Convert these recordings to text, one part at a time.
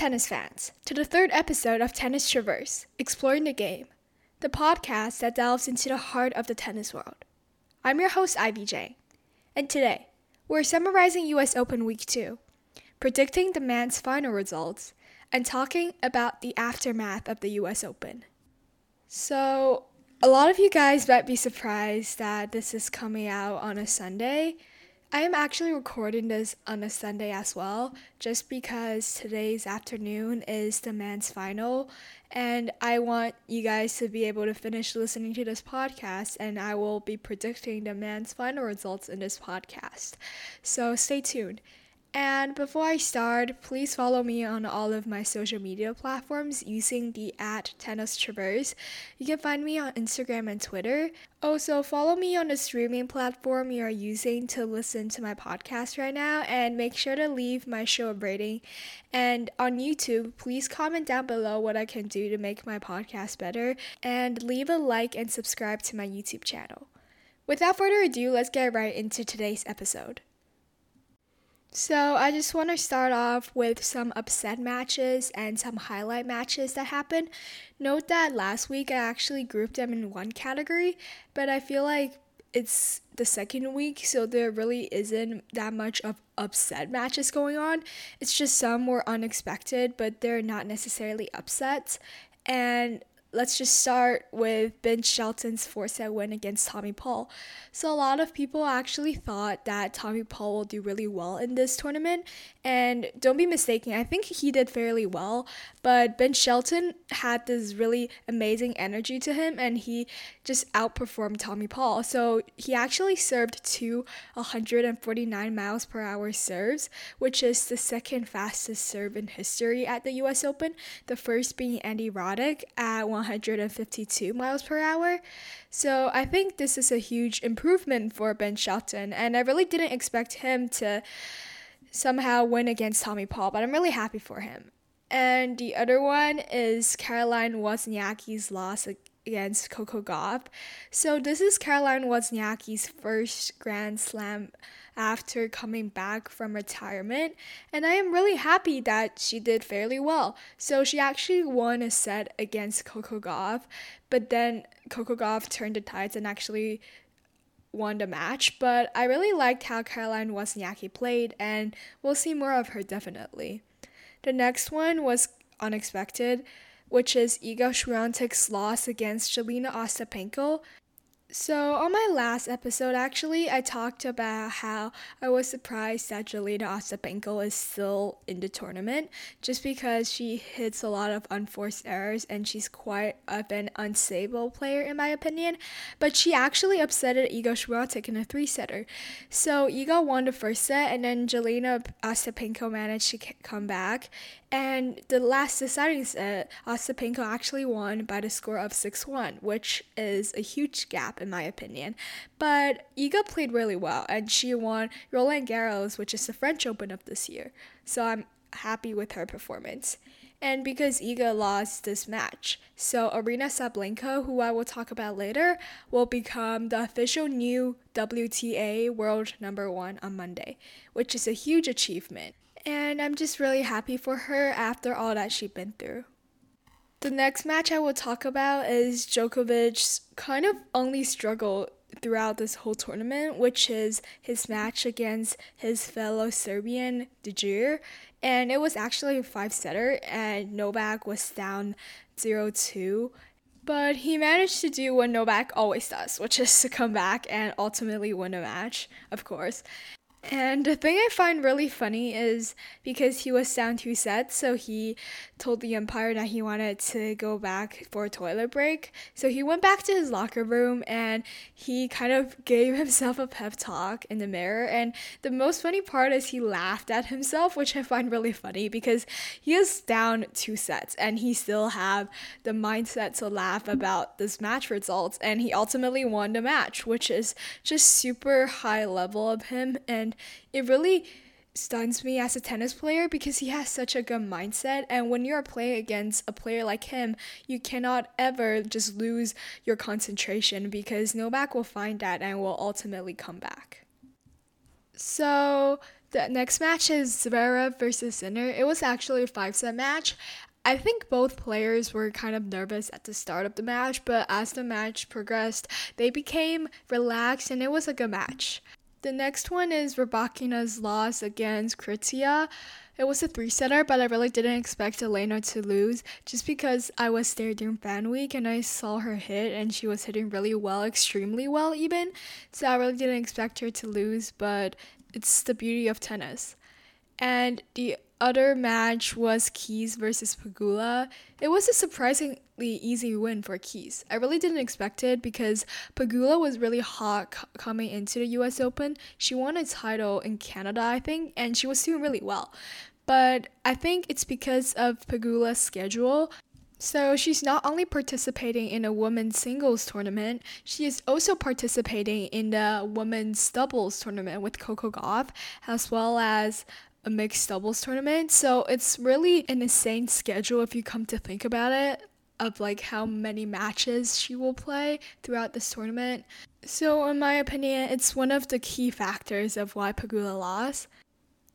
Tennis fans, to the third episode of Tennis Traverse Exploring the Game, the podcast that delves into the heart of the tennis world. I'm your host, Ivy J, and today we're summarizing US Open Week 2, predicting the men's final results, and talking about the aftermath of the US Open. So, a lot of you guys might be surprised that this is coming out on a Sunday I am actually recording this on a Sunday as well, just because today's afternoon is the men's final, and I want you guys to be able to finish listening to this podcast, and I will be predicting the men's final results in this podcast. So stay tuned. And before I start, please follow me on all of my social media platforms using the at Tennis Traverse. You can find me on Instagram and Twitter. Also, follow me on the streaming platform you are using to listen to my podcast right now, and make sure to leave my show a rating. And on YouTube, please comment down below what I can do to make my podcast better, and leave a like and subscribe to my YouTube channel. Without further ado, let's get right into today's episode. So, I just want to start off with some upset matches and some highlight matches that happened. Note that last week I actually grouped them in one category, but I feel like it's the second week, so there really isn't that much of upset matches going on. It's just some were unexpected, but they're not necessarily upsets. And let's just start with Ben Shelton's four set win against Tommy Paul. So, a lot of people actually thought that Tommy Paul will do really well in this tournament. And don't be mistaken, I think he did fairly well. But Ben Shelton had this really amazing energy to him and he just outperformed Tommy Paul. So, he actually served two 149 miles per hour serves, which is the second fastest serve in history at the US Open, the first being Andy Roddick at 152 miles per hour. So I think this is a huge improvement for Ben Shelton, and I really didn't expect him to somehow win against Tommy Paul, but I'm really happy for him. And the other one is Caroline Wozniacki's loss against Coco Gauff. So this is Caroline Wozniacki's first Grand Slam after coming back from retirement, and I am really happy that she did fairly well. So she actually won a set against Coco Gauff, but then Coco Gauff turned the tides and actually won the match. But I really liked how Caroline Wozniacki played, and we'll see more of her definitely. The next one was unexpected, which is Iga Swiatek's loss against Jelena Ostapenko. So, on my last episode, actually, I talked about how I was surprised that Jelena Ostapenko is still in the tournament just because she hits a lot of unforced errors and she's quite an unstable player, in my opinion. But she actually upsetted Iga Swiatek in a three setter. So, Iga won the first set, and then Jelena Ostapenko managed to come back and the last deciding set, Ostapenko actually won by the score of 6 1, which is a huge gap in my opinion. But Iga played really well, and she won Roland Garros, which is the French Open of this year. So I'm happy with her performance. And because Iga lost this match, so Aryna Sabalenka, who I will talk about later, will become the official new WTA world number one on Monday, which is a huge achievement and I'm just really happy for her after all that she's been through. The next match I will talk about is Djokovic's kind of only struggle throughout this whole tournament, which is his match against his fellow Serbian Djere. And it was actually a five setter, and Novak was down 0 2. But he managed to do what Novak always does, which is to come back and ultimately win a match, of course. And the thing I find really funny is because he was down two sets, so he told the umpire that he wanted to go back for a toilet break. So he went back to his locker room and he kind of gave himself a pep talk in the mirror. And the most funny part is he laughed at himself, which I find really funny because he is down two sets and he still have the mindset to laugh about this match results. And he ultimately won the match, which is just super high level of him. And and it really stuns me as a tennis player because he has such a good mindset and when you're playing against a player like him you cannot ever just lose your concentration because Novak will find that and will ultimately come back. So The next match is Zverev versus Sinner. It was actually a five set match. I think both players were kind of nervous at the start of the match, but as the match progressed, they became relaxed and it was a good match. The next one is Rybakina's loss against Kritzia. It was a three setter, but I really didn't expect Elena to lose just because I was there during fan week and I saw her hit and she was hitting really well, extremely well even. So I really didn't expect her to lose, but it's the beauty of tennis. And the other match was Keys versus Pegula. It was a surprisingly easy win for Keys. I really didn't expect it because Pegula was really hot c- coming into the US Open. She won a title in Canada, I think, and she was doing really well. But I think it's because of Pegula's schedule. So she's not only participating in a women's singles tournament, she is also participating in the women's doubles tournament with Coco Gauff, as well as a mixed doubles tournament. So it's really an insane schedule if you come to think about it of like how many matches she will play throughout this tournament. So in my opinion, it's one of the key factors of why Pegula lost.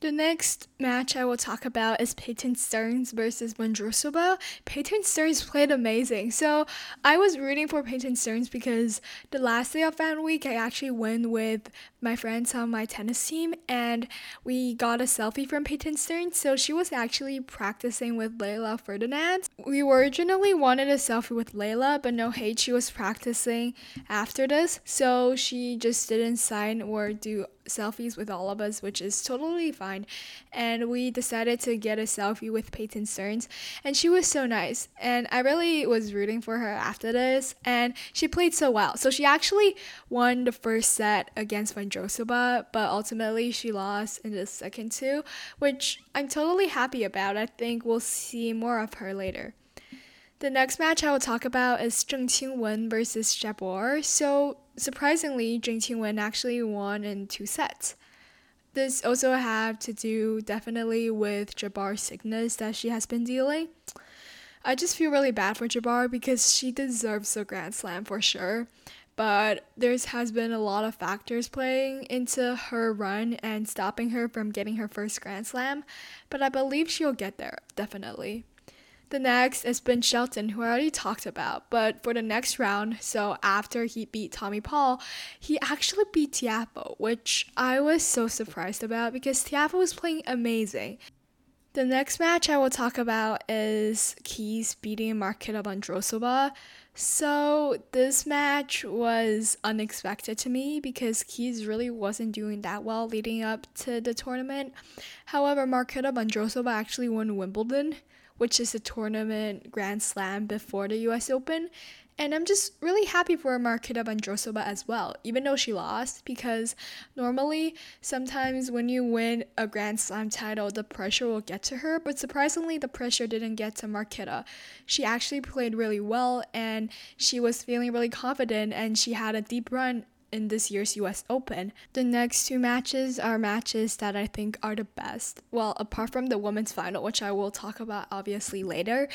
The next match I will talk about is Peyton Stearns versus Vondrousova. Peyton Stearns played amazing. So I was rooting for Peyton Stearns because the last day of fan week I actually went with my friends on my tennis team and we got a selfie from Peyton Stearns. So she was actually practicing with Leylah Fernandez. We originally wanted a selfie with Leylah, but no hate, she was practicing after this. So she just didn't sign or do selfies with all of us, which is totally fine. And we decided to get a selfie with Peyton Stearns, and she was so nice. And I really was rooting for her after this, and she played so well. So she actually won the first set against Vondrousova, but ultimately she lost in the second two, which I'm totally happy about. I think we'll see more of her later. The next match I will talk about is Zheng Qingwen versus Jabeur. So surprisingly, Zheng Qingwen actually won in two sets. This also had to do definitely with Jabeur's sickness that she has been dealing. I just feel really bad for Jabeur because she deserves a Grand Slam for sure. But there has been a lot of factors playing into her run and stopping her from getting her first Grand Slam. But I believe she'll get there, definitely. The next is Ben Shelton, who I already talked about. But for the next round, so after he beat Tommy Paul, he actually beat Tiafoe, which I was so surprised about because Tiafoe was playing amazing. The next match I will talk about is Keys beating Marketa Vondrousova. So this match was unexpected to me because Keys really wasn't doing that well leading up to the tournament. However, Marketa Vondrousova actually won Wimbledon which is a tournament grand slam before the US Open. And I'm just really happy for Marketa Vondrousova as well, even though she lost, because normally, sometimes when you win a Grand Slam title, the pressure will get to her, but surprisingly, the pressure didn't get to Marketa. She actually played really well, and she was feeling really confident, and she had a deep run in this year's US Open. The next two matches are matches that I think are the best. Well, apart from the women's final, which I will talk about obviously later.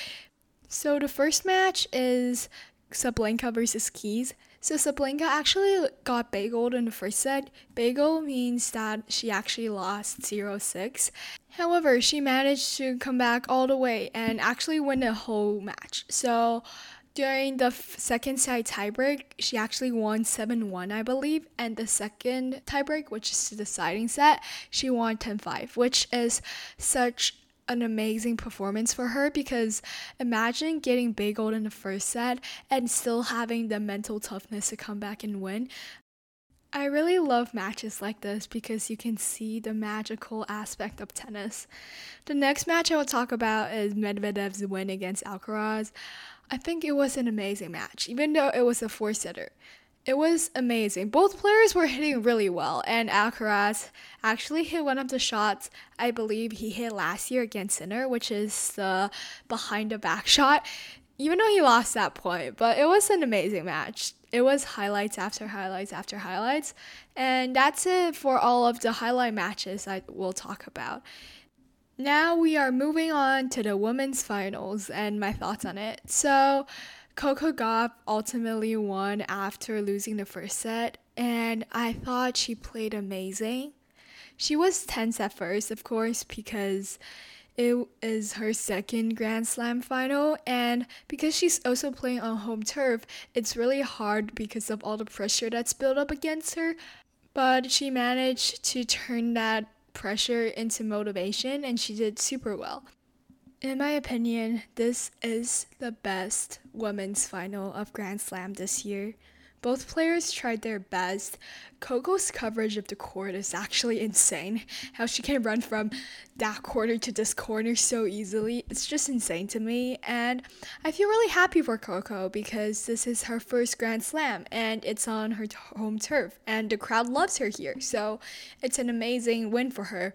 So the first match is Sabalenka versus Keys. So Sabalenka actually got bageled in the first set. Bagel means that she actually lost 0-6. However, she managed to come back all the way and actually win the whole match. So during the f- second side tiebreak, she actually won 7 1, I believe. And the second tiebreak, which is the deciding set, she won 10 5, which is such an amazing performance for her because imagine getting bageled in the first set and still having the mental toughness to come back and win. I really love matches like this because you can see the magical aspect of tennis. The next match I will talk about is Medvedev's win against Alcaraz. I think it was an amazing match, even though it was a four setter. It was amazing. Both players were hitting really well, and Alcaraz actually hit one of the shots I believe he hit last year against Sinner, which is the behind the back shot. Even though he lost that point, but it was an amazing match. It was highlights after highlights after highlights, and that's it for all of the highlight matches I will talk about. Now we are moving on to the women's finals and my thoughts on it. So, Coco Gauff ultimately won after losing the first set, and I thought she played amazing. She was tense at first, of course, because it is her second Grand Slam final, and because she's also playing on home turf, it's really hard because of all the pressure that's built up against her. But she managed to turn that pressure into motivation, and she did super well. In my opinion, this is the best women's final of Grand Slam this year. Both players tried their best. Coco's coverage of the court is actually insane. How she can run from that corner to this corner so easily. It's just insane to me. And I feel really happy for Coco because this is her first Grand Slam and it's on her home turf. And the crowd loves her here. So it's an amazing win for her.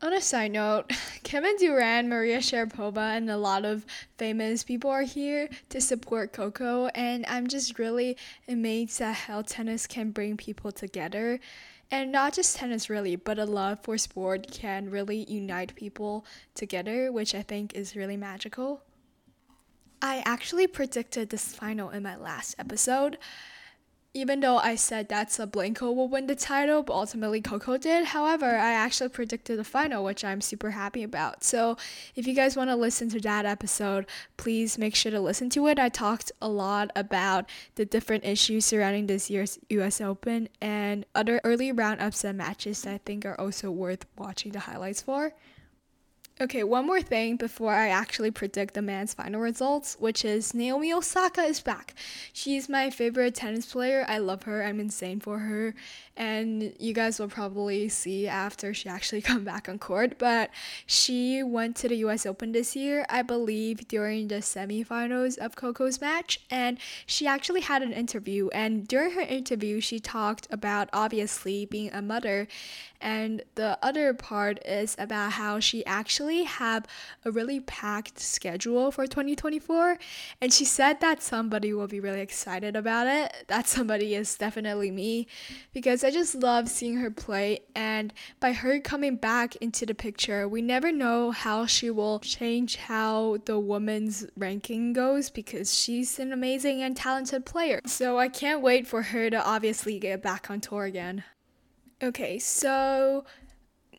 On a side note, Kevin Durant, Maria Sharapova, and a lot of famous people are here to support Coco, and I'm just really amazed at how tennis can bring people together. And not just tennis, really, but a love for sport can really unite people together, which I think is really magical. I actually predicted this final in my last episode even though I said that Sabalenka will win the title, but ultimately Coco did. However, I actually predicted the final, which I'm super happy about. So, if you guys want to listen to that episode, please make sure to listen to it. I talked a lot about the different issues surrounding this year's US Open and other early round upset matches that I think are also worth watching the highlights for. Okay, one more thing before I actually predict the man's final results, which is Naomi Osaka is back. She's my favorite tennis player. I love her. I'm insane for her. And you guys will probably see after she actually come back on court, but she went to the US Open this year, I believe during the semifinals of Coco's match, and she actually had an interview and during her interview she talked about obviously being a mother and the other part is about how she actually have a really packed schedule for 2024 and she said that somebody will be really excited about it. That somebody is definitely me because i just love seeing her play. And by her coming back into the picture we never know how she will change how the women's ranking goes because she's an amazing and talented player. So i can't wait for her to obviously get back on tour again Okay, so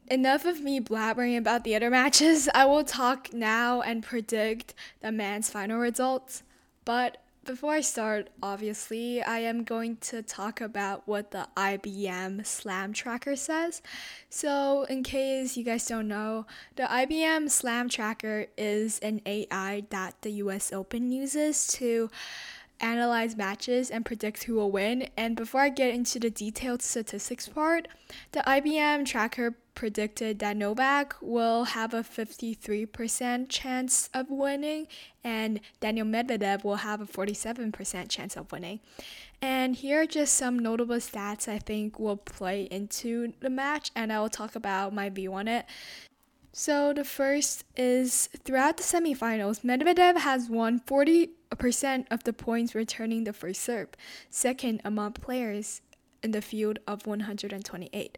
enough of me blabbering about the other matches. I will talk now and predict the man's final results. But before I start, obviously, I am going to talk about what the IBM Slam Tracker says. So, in case you guys don't know, the IBM Slam Tracker is an AI that the US Open uses to analyze matches and predict who will win. And before I get into the detailed statistics part, the IBM tracker predicted that Novak will have a 53% chance of winning and Daniil Medvedev will have a 47% chance of winning. And here are just some notable stats I think will play into the match, and I will talk about my view on it. So the first is throughout the semifinals, Medvedev has won 40% of the points returning the first serve, second among players in the field of 128.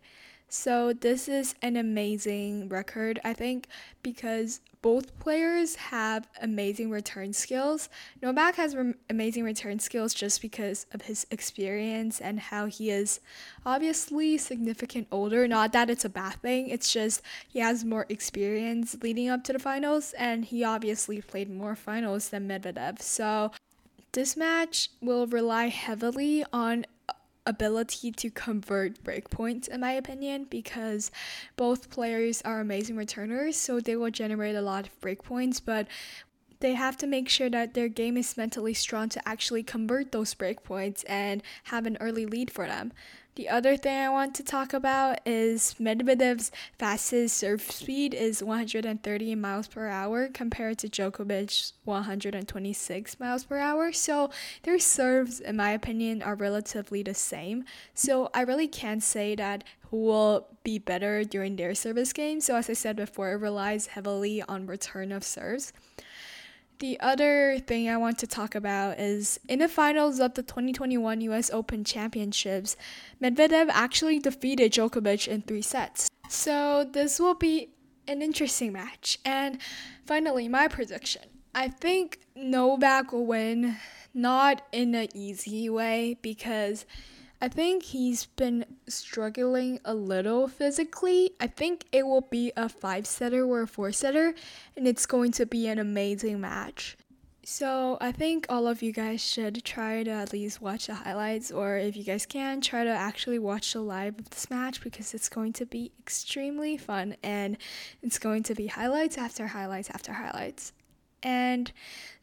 So this is an amazing record, I think, because both players have amazing return skills. Novak has re- amazing return skills just because of his experience and how he is obviously significant older. Not that it's a bad thing, it's just he has more experience leading up to the finals, and he obviously played more finals than Medvedev. So this match will rely heavily on ability to convert breakpoints in my opinion because both players are amazing returners so they will generate a lot of breakpoints but they have to make sure that their game is mentally strong to actually convert those breakpoints and have an early lead for them. The other thing I want to talk about is Medvedev's fastest serve speed is 130 miles per hour compared to Djokovic's 126 miles per hour. So their serves, in my opinion, are relatively the same. So I really can't say that who will be better during their service game. So as I said before, it relies heavily on return of serves. The other thing I want to talk about is in the finals of the 2021 US Open Championships, Medvedev actually defeated Djokovic in three sets. So this will be an interesting match. And finally, my prediction. I think Novak will win, not in an easy way, because I think he's been struggling a little physically. I think it will be a five setter or a four setter, and it's going to be an amazing match. So I think all of you guys should try to at least watch the highlights, or if you guys can, try to actually watch the live of this match because it's going to be extremely fun and it's going to be highlights after highlights after highlights. And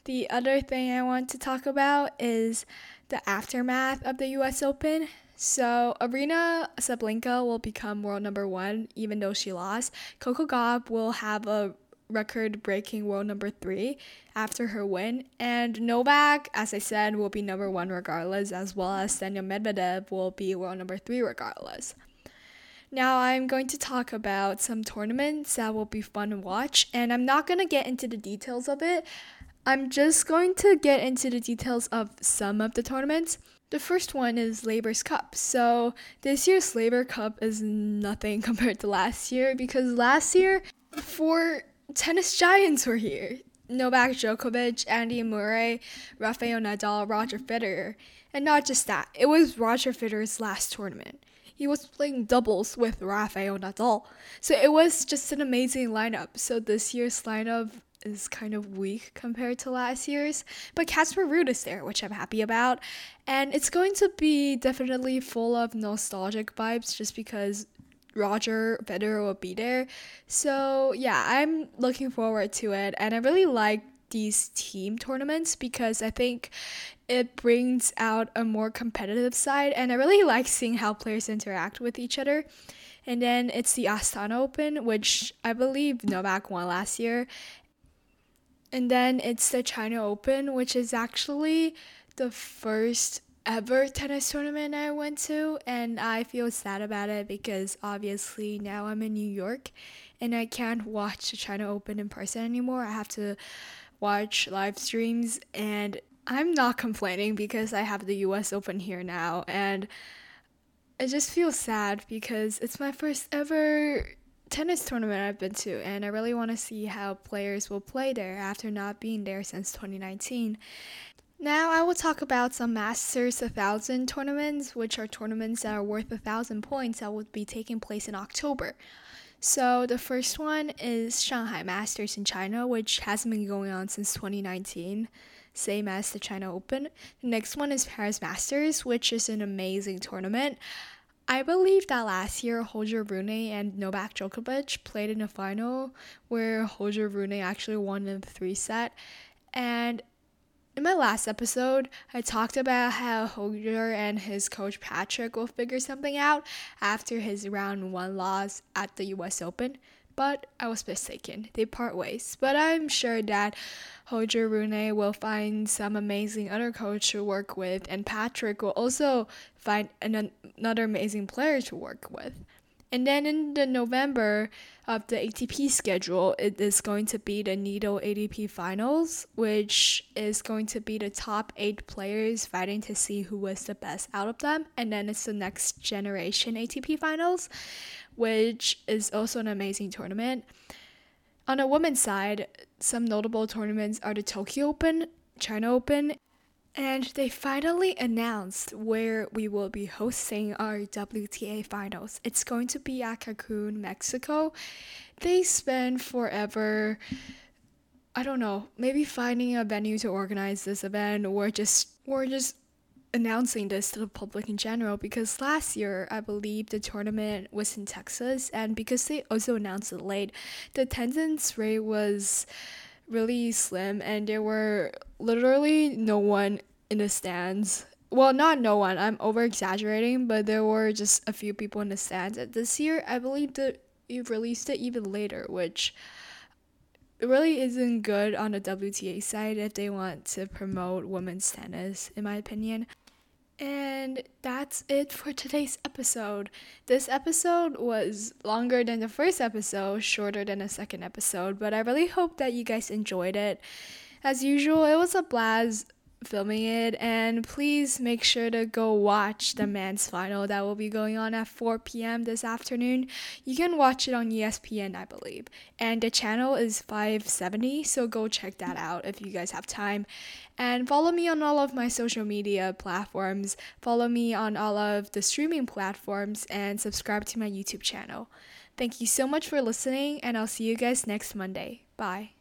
the other thing I want to talk about is the aftermath of the US Open. So, Aryna Sabalenka will become world number one, even though she lost. Coco Gauff will have a record breaking world number three after her win. And Novak, as I said, will be number one regardless, as well as Daniil Medvedev will be world number three regardless. Now, I'm going to talk about some tournaments that will be fun to watch, and I'm not going to get into the details of it. I'm just going to get into the details of some of the tournaments. The first one is Laver's Cup. So, this year's Laver Cup is nothing compared to last year because last year, four tennis giants were here. Novak Djokovic, Andy Murray, Rafael Nadal, Roger Federer. And not just that, it was Roger Federer's last tournament. He was playing doubles with Rafael Nadal. So it was just an amazing lineup. So this year's lineup is kind of weak compared to last year's, but Casper Ruud is there, which I'm happy about. And it's going to be definitely full of nostalgic vibes just because Roger Federer will be there. So, yeah, I'm looking forward to it and I really like these team tournaments because I think it brings out a more competitive side and I really like seeing how players interact with each other. And then it's the Astana Open, which I believe Novak won last year, and then it's the China Open, which is actually the first ever tennis tournament I went to, and I feel sad about it because obviously now I'm in New York and I can't watch the China Open in person anymore. I have to watch live streams, and I'm not complaining because I have the US Open here now, and I just feel sad because it's my first ever tennis tournament I've been to, and I really want to see how players will play there after not being there since 2019. Now, I will talk about some Masters 1000 tournaments, which are tournaments that are worth 1000 points that will be taking place in October. So, the first one is Shanghai Masters in China, which hasn't been going on since 2019, same as the China Open. The next one is Paris Masters, which is an amazing tournament. I believe that last year Holger Rune and Novak Djokovic played in a final where Holger Rune actually won in the three set. And in my last episode, I talked about how Holger and his coach Patrick will figure something out after his round one loss at the US Open but I was mistaken. They part ways. But I'm sure that Holger Rune will find some amazing other coach to work with, and Patrick will also find an, another amazing player to work with. And then in the November of the ATP schedule, it is going to be the Nitto ATP Finals, which is going to be the top eight players fighting to see who was the best out of them. And then it's the next generation ATP Finals, which is also an amazing tournament. On a women's side, some notable tournaments are the Tokyo Open, China Open, and they finally announced where we will be hosting our WTA finals. It's going to be at Cancun, Mexico. They spent forever, I don't know, maybe finding a venue to organize this event or just or just announcing this to the public in general because last year I believe the tournament was in Texas and because they also announced it late, the attendance rate was really slim and there were literally no one in the stands. Well, not no one. I'm over exaggerating, but there were just a few people in the stands. And this year, I believe that you released it even later, which really isn't good on the WTA side if they want to promote women's tennis, in my opinion. And that's it for today's episode. This episode was longer than the first episode, shorter than the second episode, but I really hope that you guys enjoyed it. As usual, it was a blast filming it. And please make sure to go watch the men's final that will be going on at 4 p.m. this afternoon. You can watch it on ESPN, I believe. And the channel is 570, so go check that out if you guys have time. And follow me on all of my social media platforms. Follow me on all of the streaming platforms and subscribe to my YouTube channel. Thank you so much for listening, and I'll see you guys next Monday. Bye.